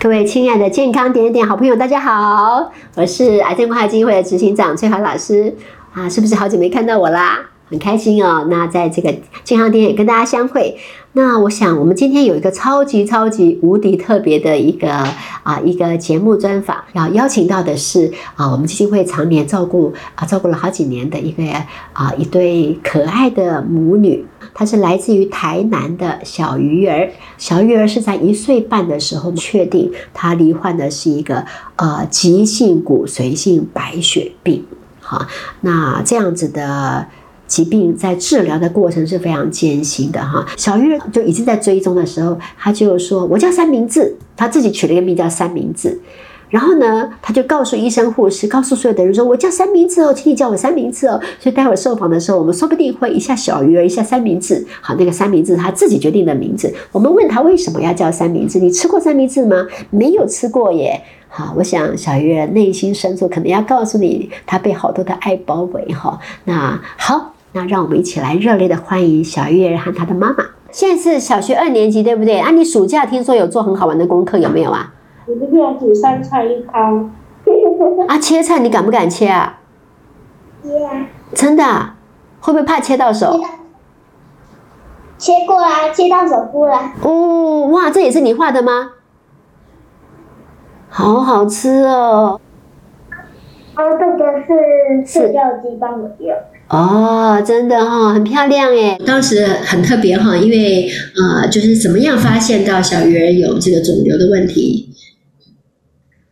各位亲爱的健康点点好朋友，大家好，我是癌症关怀基金会的执行长翠华老师啊，是不是好久没看到我啦？很开心哦。那在这个健康点点跟大家相会，那我想我们今天有一个超级超级无敌特别的一个啊一个节目专访，要邀请到的是啊我们基金会常年照顾啊照顾了好几年的一个啊一对可爱的母女。他是来自于台南的小鱼儿，小鱼儿是在一岁半的时候确定他罹患的是一个呃急性骨髓性白血病，哈，那这样子的疾病在治疗的过程是非常艰辛的哈。小鱼儿就已经在追踪的时候，他就说：“我叫三明治，他自己取了一个名叫三明治。”然后呢，他就告诉医生、护士，告诉所有的人说：“我叫三明治哦，请你叫我三明治哦。”所以待会儿受访的时候，我们说不定会一下小鱼儿，一下三明治。好，那个三明治他自己决定的名字。我们问他为什么要叫三明治？你吃过三明治吗？没有吃过耶。好，我想小鱼儿内心深处可能要告诉你，他被好多的爱包围哈。那好，那让我们一起来热烈的欢迎小鱼儿和他的妈妈。现在是小学二年级，对不对？啊，你暑假听说有做很好玩的功课，有没有啊？我这边煮三菜一汤。啊，切菜你敢不敢切啊？切啊！真的啊？会不会怕切到手？切过啦，切到手哭了。哦，哇，这也是你画的吗？好好吃哦！哦，这个是饲料机帮我用。哦，真的哈、很漂亮耶！当时很特别哈，因为呃，就是怎么样发现到小鱼儿有这个肿瘤的问题？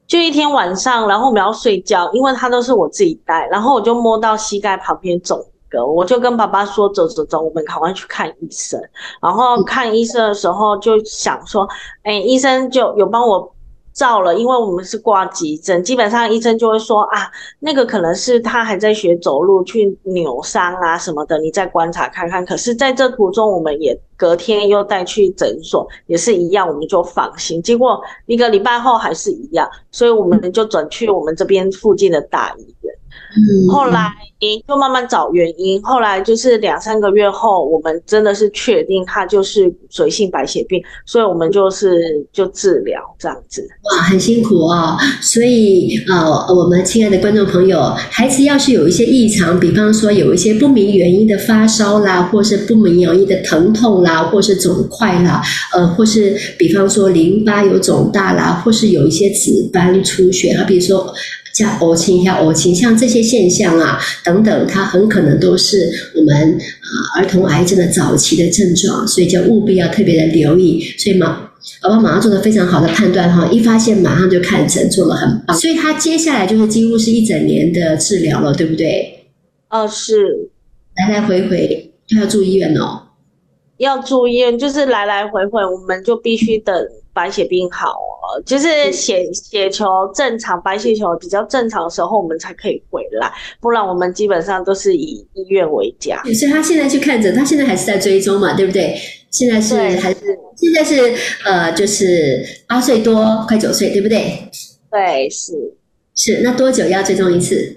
就一天晚上，然后我们要睡觉，因为他都是我自己带，然后我就摸到膝盖旁边肿一个，我就跟爸爸说：“走走走，我们赶快去看医生。”然后看医生的时候就想说：“哎，医生就有帮我。”照了，因为我们是挂急诊，基本上医生就会说啊，那个可能是他还在学走路，去扭伤啊什么的，你再观察看看。可是在这途中，我们也隔天又带去诊所，也是一样，我们就放心。结果一个礼拜后还是一样，所以我们就转去我们这边附近的大医院。后来就慢慢找原因，后来就是两三个月后，我们真的是确定他就是骨髓性白血病，所以我们就是就治疗这样子。哇，很辛苦哦。所以呃，我们亲爱的观众朋友，孩子要是有一些异常，比方说有一些不明原因的发烧啦，或是不明原因的疼痛啦，或是肿块啦，呃，或是比方说淋巴有肿大啦，或是有一些紫斑出血，好比如说。像呕青、像呕青，像这些现象啊，等等，它很可能都是我们啊儿童癌症的早期的症状，所以就务必要特别的留意。所以马宝宝马上做了非常好的判断哈，一发现马上就看诊，做了很棒。所以他接下来就是几乎是一整年的治疗了，对不对？哦，是来来回回都要住医院哦，要住医院，就是来来回回，我们就必须等白血病好哦，就是血血球正常，白血球比较正常的时候，我们才可以回来，不然我们基本上都是以医院为家。所以他现在去看诊，他现在还是在追踪嘛，对不对？现在是还是现在是呃，就是八岁多，快九岁，对不对？对，是是，那多久要追踪一次？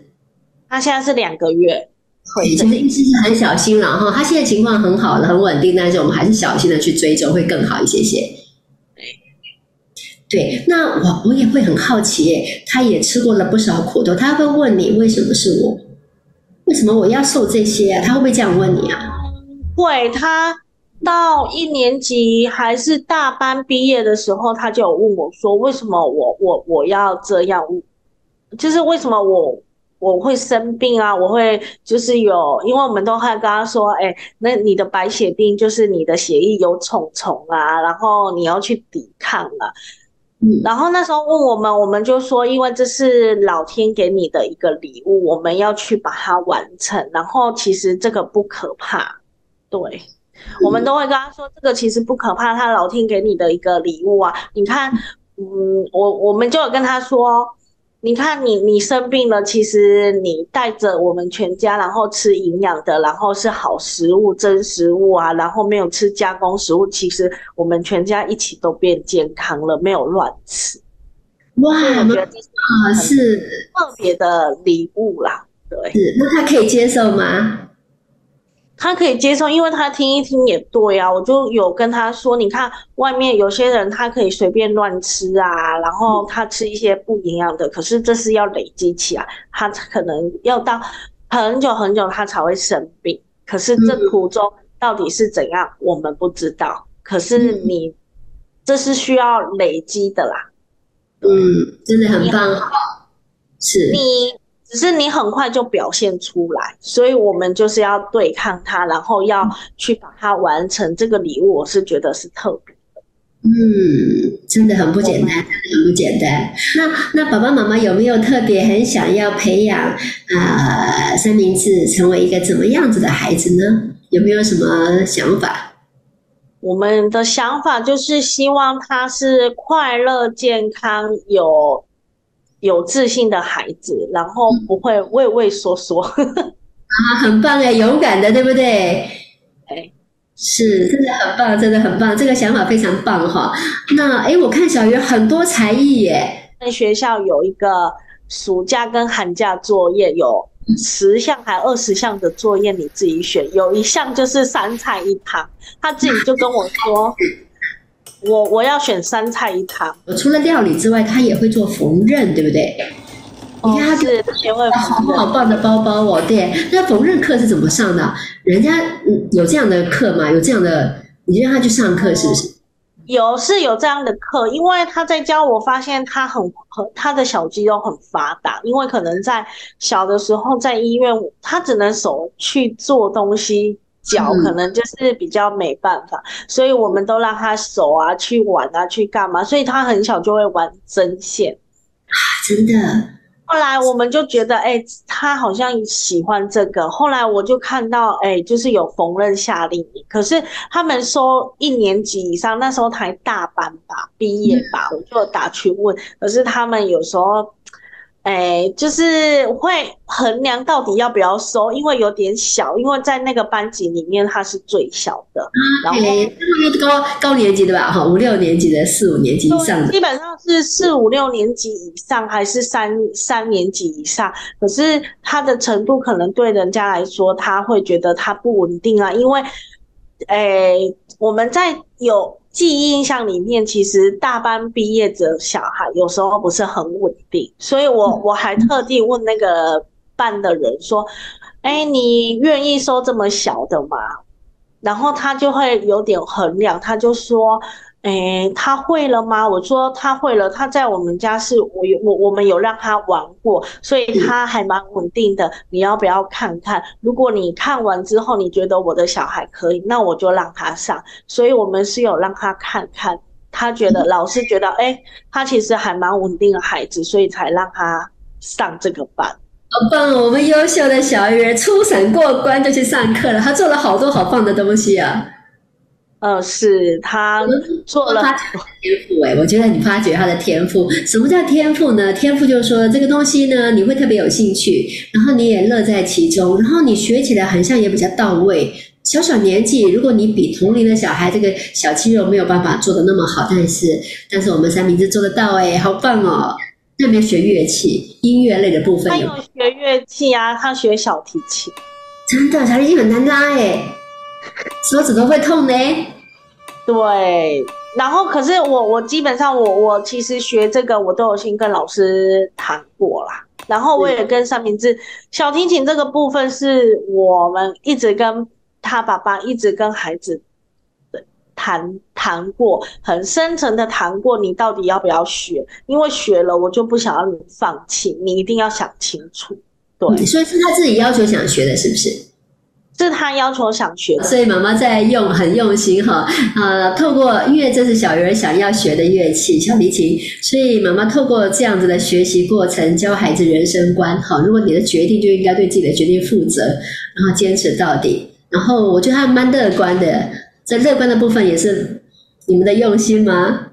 他现在是两个月回其诊实医师是很小心了哈，他现在情况很好了，很稳定，但是我们还是小心的去追踪会更好一些些。对，那我我也会很好奇，他也吃过了不少苦头，他会问你为什么是我，为什么我要受这些啊？他会不会这样问你啊？会，他到一年级还是大班毕业的时候，他就有问我说，为什么我我我要这样，就是为什么我我会生病啊？我会就是有，因为我们都会跟他说，哎，那你的白血病就是你的血液有虫虫啊，然后你要去抵抗啊。然后那时候问我们，我们就说，因为这是老天给你的一个礼物，我们要去把它完成。然后其实这个不可怕，对，我们都会跟他说，这个其实不可怕，他老天给你的一个礼物啊。你看，嗯，我我们就有跟他说，你看你你生病了，其实你带着我们全家，然后吃营养的，然后是好食物、真食物啊，然后没有吃加工食物，其实我们全家一起都变健康了，没有乱吃。哇，我觉得这是啊，是特别的礼物啦，对，是，那他可以接受吗？他可以接受，因为他听一听也对啊。我就有跟他说，你看外面有些人他可以随便乱吃啊，然后他吃一些不营养的，可是这是要累积起来，他可能要到很久很久他才会生病。可是这途中到底是怎样，我们不知道。可是你这是需要累积的啦。嗯，真的很棒。是你。只是你很快就表现出来，所以我们就是要对抗它，然后要去把它完成。这个礼物我是觉得是特别的，嗯，真的很不简单，真的很不简单。那那爸爸妈妈有没有特别很想要培养啊三明治成为一个怎么样子的孩子呢？有没有什么想法？我们的想法就是希望他是快乐、健康、有。有自信的孩子，然后不会畏畏缩缩啊，很棒哎，勇敢的，对不对？哎，是，真的很棒，真的很棒，这个想法非常棒哈。那哎，我看小鱼很多才艺耶，在学校有一个暑假跟寒假作业，有十项还二十项的作业，你自己选。有一项就是三菜一汤，他自己就跟我说。我我要选三菜一汤。除了料理之外，他也会做缝纫，对不对？你看他是学会好好棒的包包哦。对，那缝纫课是怎么上的？人家嗯有这样的课吗？有这样的，你让他去上课是不是？有是有这样的课，因为他在教我，发现他很很他的小肌肉很发达，因为可能在小的时候在医院，他只能手去做东西。脚可能就是比较没办法，所以我们都让他手啊去玩啊去干嘛，所以他很小就会玩针线啊，真的。后来我们就觉得，哎，他好像喜欢这个。后来我就看到，哎，就是有缝纫夏令营，可是他们说一年级以上，那时候才大班吧，毕业吧，我就打去问，可是他们有时候。哎，就是会衡量到底要不要收，因为有点小，因为在那个班级里面他是最小的。然后高高年级的吧，哈，五六年级的，四五年级以上的，基本上是四五六年级以上，还是三三年级以上。可是他的程度可能对人家来说，他会觉得他不稳定啊，因为，哎，我们在有。记忆印象里面，其实大班毕业的小孩有时候不是很稳定，所以我我还特地问那个班的人说：“哎，你愿意收这么小的吗？”然后他就会有点衡量，他就说。哎，他会了吗？我说他会了。他在我们家是我有我我们有让他玩过，所以他还蛮稳定的。你要不要看看？如果你看完之后你觉得我的小孩可以，那我就让他上。所以我们是有让他看看，他觉得老师觉得哎，他其实还蛮稳定的孩子，所以才让他上这个班。好棒！我们优秀的小鱼儿初审过关就去上课了，他做了好多好棒的东西啊。呃，是他做了天赋哎，我觉得你发掘他的天赋。什么叫天赋呢？天赋就是说这个东西呢，你会特别有兴趣，然后你也乐在其中，然后你学起来好像也比较到位。小小年纪，如果你比同龄的小孩这个小肌肉没有办法做的那么好，但是但是我们三明治做得到哎，好棒哦！那没有学乐器？音乐类的部分有学乐器啊，他学小提琴。真的，小提琴很难拉哎。手指都会痛呢，对。然后，可是我我基本上我我其实学这个，我都有先跟老师谈过啦。然后我也跟三明治小提琴这个部分，是我们一直跟他爸爸一直跟孩子谈谈过，很深层的谈过，你到底要不要学？因为学了，我就不想要你放弃，你一定要想清楚。对，所以是他自己要求想学的，是不是？是他要求想学，所以妈妈在用很用心哈，呃，透过因为这是小鱼儿想要学的乐器小提琴，所以妈妈透过这样子的学习过程教孩子人生观哈。如果你的决定就应该对自己的决定负责，然后坚持到底。然后我觉得他蛮乐观的，这乐观的部分也是你们的用心吗？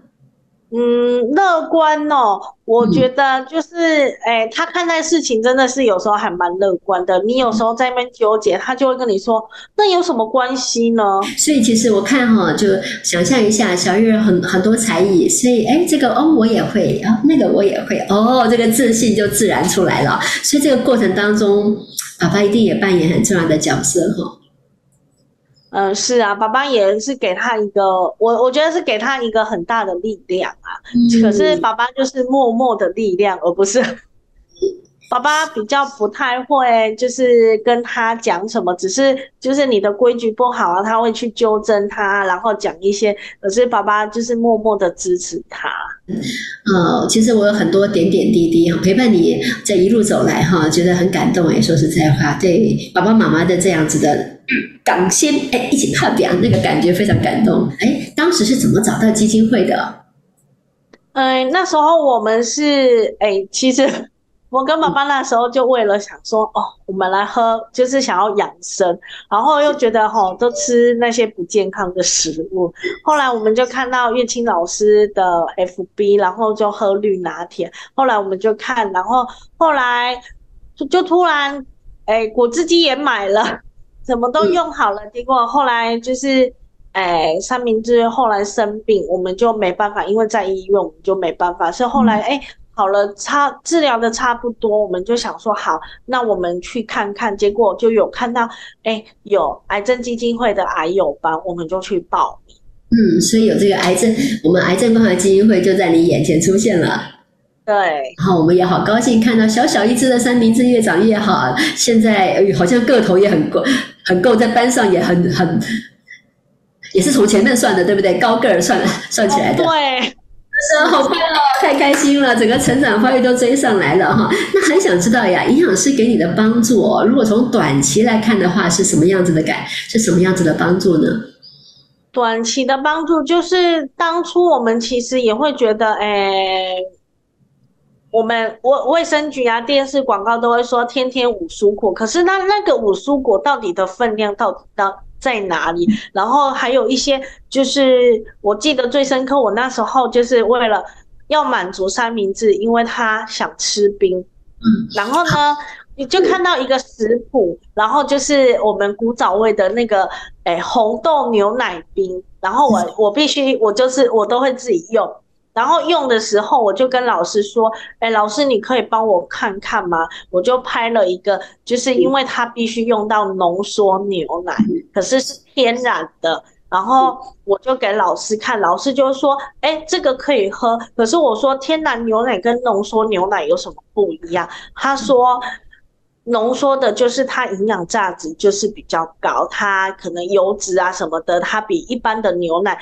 嗯，乐观哦，我觉得就是，哎，他看待事情真的是有时候还蛮乐观的。你有时候在那边纠结，他就会跟你说，那有什么关系呢？所以其实我看哈，就想象一下，小月很很多才艺，所以哎，这个哦我也会，啊那个我也会，哦，这个自信就自然出来了。所以这个过程当中，爸爸一定也扮演很重要的角色哈。嗯，是啊，爸爸也是给他一个，我我觉得是给他一个很大的力量啊。可是爸爸就是默默的力量，而不是。爸爸比较不太会，就是跟他讲什么，只是就是你的规矩不好啊，他会去纠正他，然后讲一些。可是爸爸就是默默的支持他。呃，其实我有很多点点滴滴哈，陪伴你这一路走来哈，觉得很感动哎。说实在话，对爸爸妈妈的这样子的港先哎，一起拍表那个感觉非常感动。哎，当时是怎么找到基金会的？嗯，那时候我们是哎，其实。我跟爸爸那时候就为了想说，哦，我们来喝，就是想要养生，然后又觉得吼都吃那些不健康的食物。后来我们就看到月清老师的 FB，然后就喝绿拿铁。后来我们就看，然后后来就就突然，哎，果汁机也买了，什么都用好了。结果后来就是，哎，三明治后来生病，我们就没办法，因为在医院，我们就没办法。是后来，哎。好了，差治疗的差不多，我们就想说好，那我们去看看。结果就有看到，哎，有癌症基金会的癌友班，我们就去报名。嗯，所以有这个癌症，我们癌症关怀基金会就在你眼前出现了。对，然后我们也好高兴看到小小一只的三明治越长越好，现在好像个头也很够，很够，在班上也很很，也是从前面算的，对不对？高个儿算算起来的。对。是好快乐，太开心了，整个成长发育都追上来了哈。那很想知道呀，营养师给你的帮助，如果从短期来看的话，是什么样子的感？是什么样子的帮助呢？短期的帮助就是当初我们其实也会觉得，哎，我们卫卫生局啊，电视广告都会说天天五蔬果，可是那那个五蔬果到底的分量到底到？在哪里？然后还有一些，就是我记得最深刻，我那时候就是为了要满足三明治，因为他想吃冰。嗯，然后呢，你就看到一个食谱，然后就是我们古早味的那个，哎，红豆牛奶冰。然后我我必须，我就是我都会自己用。然后用的时候，我就跟老师说：“哎，老师，你可以帮我看看吗？”我就拍了一个，就是因为它必须用到浓缩牛奶，可是是天然的。然后我就给老师看，老师就说：“哎，这个可以喝。”可是我说：“天然牛奶跟浓缩牛奶有什么不一样？”他说：“浓缩的就是它营养价值就是比较高，它可能油脂啊什么的，它比一般的牛奶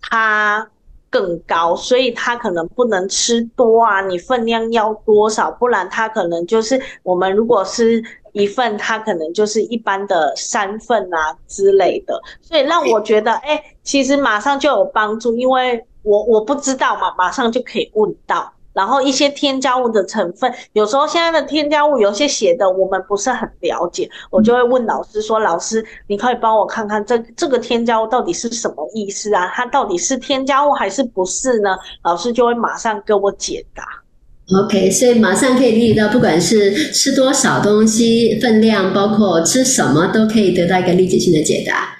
它。”更高，所以他可能不能吃多啊，你分量要多少，不然他可能就是我们如果是一份，他可能就是一般的三份啊之类的，所以让我觉得，哎，其实马上就有帮助，因为我我不知道嘛，马上就可以问到。然后一些添加物的成分，有时候现在的添加物有些写的我们不是很了解，我就会问老师说：“老师，你可以帮我看看这这个添加物到底是什么意思啊？它到底是添加物还是不是呢？”老师就会马上给我解答。OK，所以马上可以理解到，不管是吃多少东西，分量，包括吃什么，都可以得到一个立即性的解答。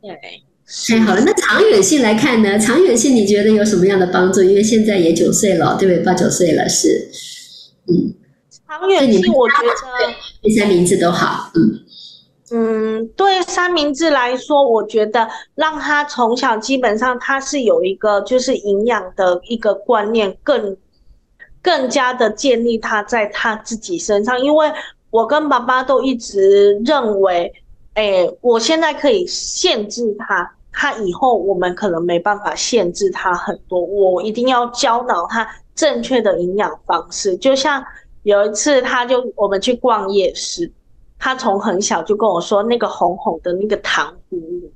对。太好了，那长远性来看呢？长远性你觉得有什么样的帮助？因为现在也九岁了，对不对？八九岁了是，嗯。长远性我觉得对三明治都好，嗯嗯，对三明治来说，我觉得让他从小基本上他是有一个就是营养的一个观念，更更加的建立他在他自己身上。因为我跟爸爸都一直认为，哎，我现在可以限制他。他以后我们可能没办法限制他很多，我一定要教导他正确的营养方式。就像有一次，他就我们去逛夜市，他从很小就跟我说那个红红的那个糖葫芦。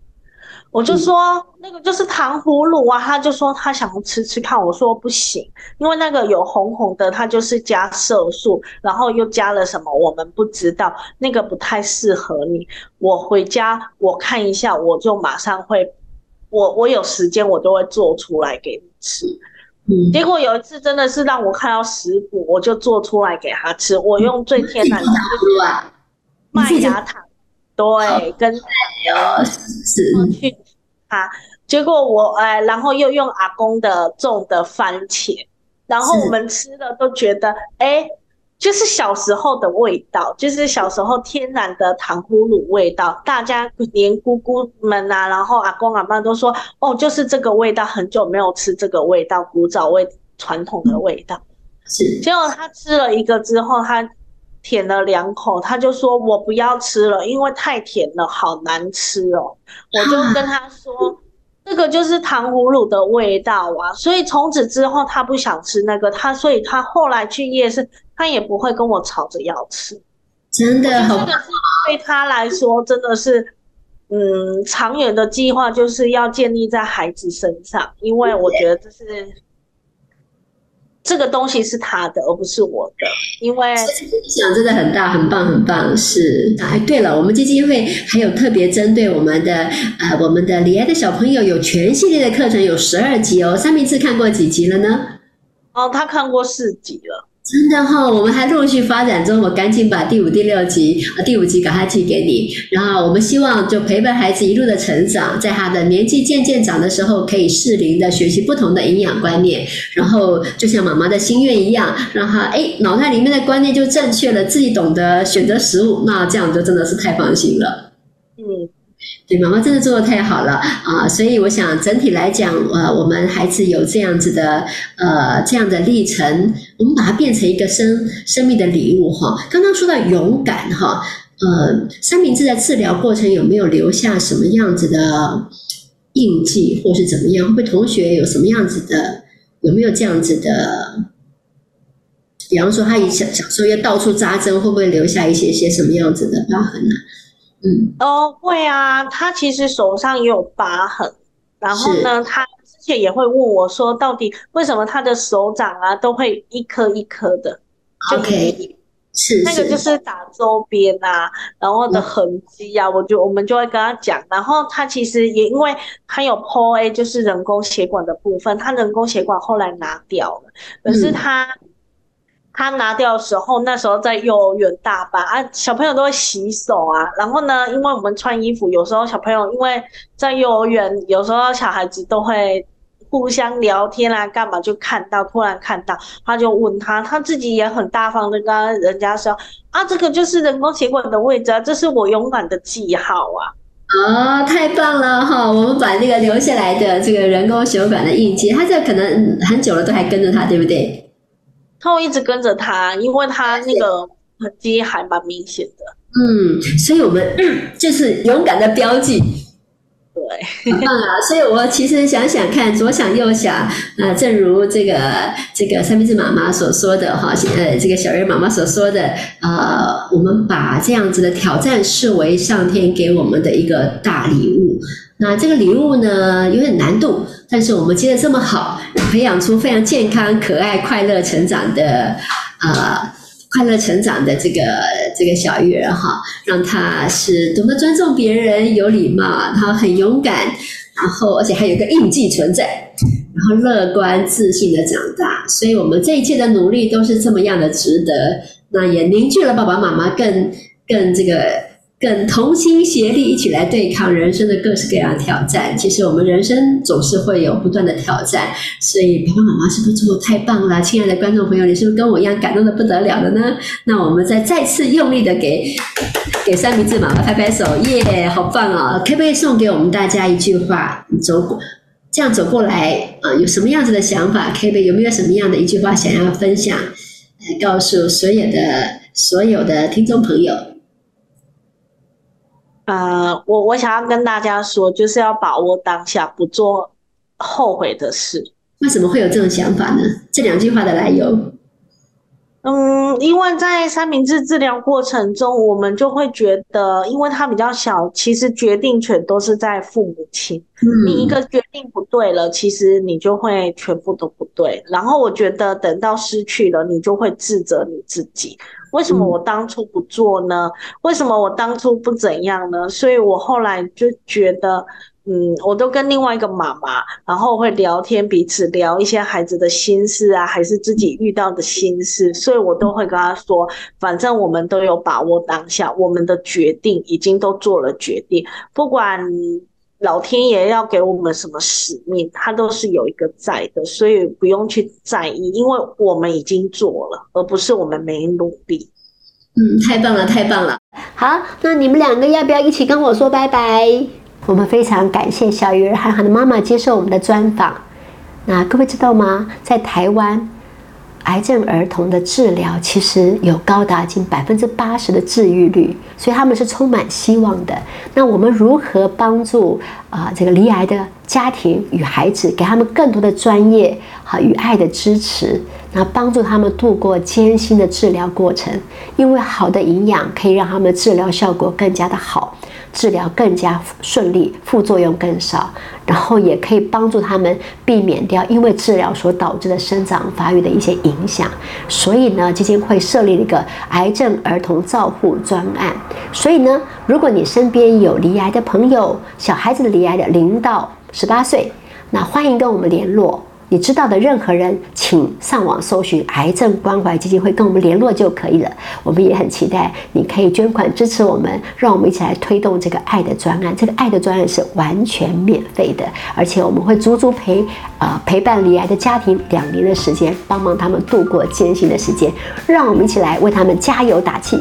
我就说那个就是糖葫芦啊，他就说他想要吃吃看，我说不行，因为那个有红红的，它就是加色素，然后又加了什么我们不知道，那个不太适合你。我回家我看一下，我就马上会，我我有时间我都会做出来给你吃。嗯，结果有一次真的是让我看到食谱，我就做出来给他吃，我用最天然的麦芽糖，对，跟奶油去。啊，结果我哎，然后又用阿公的种的番茄，然后我们吃了都觉得哎，就是小时候的味道，就是小时候天然的糖葫芦味道。大家连姑姑们啊，然后阿公阿妈都说，哦，就是这个味道，很久没有吃这个味道，古早味、传统的味道。是，结果他吃了一个之后，他舔了两口，他就说我不要吃了，因为太甜了，好难吃哦。我就跟他说。这个就是糖葫芦的味道啊，所以从此之后他不想吃那个，他所以他后来去夜市，他也不会跟我吵着要吃。真的，这个是对他来说，真的是，嗯，长远的计划就是要建立在孩子身上，因为我觉得这是。这个东西是他的，而不是我的，因为影响真的很大，很棒，很棒。是，哎，对了，我们基金会还有特别针对我们的呃，我们的李爱的小朋友有全系列的课程，有十二集哦。三明治看过几集了呢？哦，他看过四集了。真的哈，我们还陆续发展中，我赶紧把第五、第六集啊，第五集赶快寄给你。然后我们希望就陪伴孩子一路的成长，在他的年纪渐渐长的时候，可以适龄的学习不同的营养观念。然后就像妈妈的心愿一样，让他哎脑袋里面的观念就正确了，自己懂得选择食物，那这样就真的是太放心了。嗯。对，妈妈真的做的太好了啊！所以我想整体来讲，呃，我们孩子有这样子的呃这样的历程，我们把它变成一个生生命的礼物哈。刚刚说到勇敢哈，呃，三明治在治疗过程有没有留下什么样子的印记，或是怎么样？会同学有什么样子的？有没有这样子的？比方说，他小小时候要到处扎针，会不会留下一些些什么样子的疤痕呢？嗯哦会啊，他其实手上也有疤痕，然后呢，他之前也会问我说，到底为什么他的手掌啊都会一颗一颗的？OK，是那个就是打周边啊，然后的痕迹啊，我就我们就会跟他讲，然后他其实也因为他有 POA，就是人工血管的部分，他人工血管后来拿掉了，可是他。他拿掉的时候，那时候在幼儿园大班啊，小朋友都会洗手啊。然后呢，因为我们穿衣服，有时候小朋友因为在幼儿园，有时候小孩子都会互相聊天啊，干嘛就看到，突然看到，他就问他，他自己也很大方的跟人家说啊，这个就是人工血管的位置啊，这是我勇敢的记号啊。哦，太棒了哈！我们把那个留下来的这个人工血管的印记，他这可能很久了都还跟着他，对不对？他会一直跟着他，因为他那个痕迹还蛮明显的。嗯，所以我们就是勇敢的标记。对，很 棒啊！所以我其实想想看，左想右想，啊，正如这个这个三明治妈妈所说的哈，呃，这个小月妈妈所说的，呃，我们把这样子的挑战视为上天给我们的一个大礼物。那这个礼物呢，有点难度，但是我们接的这么好，培养出非常健康、可爱、快乐成长的，呃，快乐成长的这个这个小鱼儿哈，让他是懂得尊重别人、有礼貌，他很勇敢，然后而且还有个印记存在，然后乐观自信的长大。所以我们这一切的努力都是这么样的值得，那也凝聚了爸爸妈妈更更这个。更同心协力，一起来对抗人生的各式各样的挑战。其实我们人生总是会有不断的挑战，所以爸爸妈妈是不是做的太棒了？亲爱的观众朋友，你是不是跟我一样感动的不得了了呢？那我们再再次用力的给给三明治妈妈拍拍手，耶，好棒哦！可不可以送给我们大家一句话？走过这样走过来啊，有什么样子的想法？可以有没有什么样的一句话想要分享，来告诉所有的所有的听众朋友？呃，我我想要跟大家说，就是要把握当下，不做后悔的事。为什么会有这种想法呢？这两句话的来由。嗯，因为在三明治治疗过程中，我们就会觉得，因为他比较小，其实决定权都是在父母亲。你一个决定不对了，其实你就会全部都不对。然后我觉得，等到失去了，你就会自责你自己。为什么我当初不做呢？为什么我当初不怎样呢？所以我后来就觉得。嗯，我都跟另外一个妈妈，然后会聊天，彼此聊一些孩子的心事啊，还是自己遇到的心事，所以我都会跟她说，反正我们都有把握当下，我们的决定已经都做了决定，不管老天爷要给我们什么使命，他都是有一个在的，所以不用去在意，因为我们已经做了，而不是我们没努力。嗯，太棒了，太棒了。好，那你们两个要不要一起跟我说拜拜？我们非常感谢小鱼儿和他的妈妈接受我们的专访。那各位知道吗？在台湾。癌症儿童的治疗其实有高达近百分之八十的治愈率，所以他们是充满希望的。那我们如何帮助啊这个罹癌的家庭与孩子，给他们更多的专业和与爱的支持，那帮助他们度过艰辛的治疗过程？因为好的营养可以让他们治疗效果更加的好。治疗更加顺利，副作用更少，然后也可以帮助他们避免掉因为治疗所导致的生长发育的一些影响。所以呢，基金会设立了一个癌症儿童照护专案。所以呢，如果你身边有罹癌的朋友，小孩子罹癌的零到十八岁，那欢迎跟我们联络。你知道的任何人，请上网搜寻癌症关怀基金会，跟我们联络就可以了。我们也很期待你可以捐款支持我们，让我们一起来推动这个爱的专案。这个爱的专案是完全免费的，而且我们会足足陪呃陪伴罹癌的家庭两年的时间，帮忙他们度过艰辛的时间。让我们一起来为他们加油打气。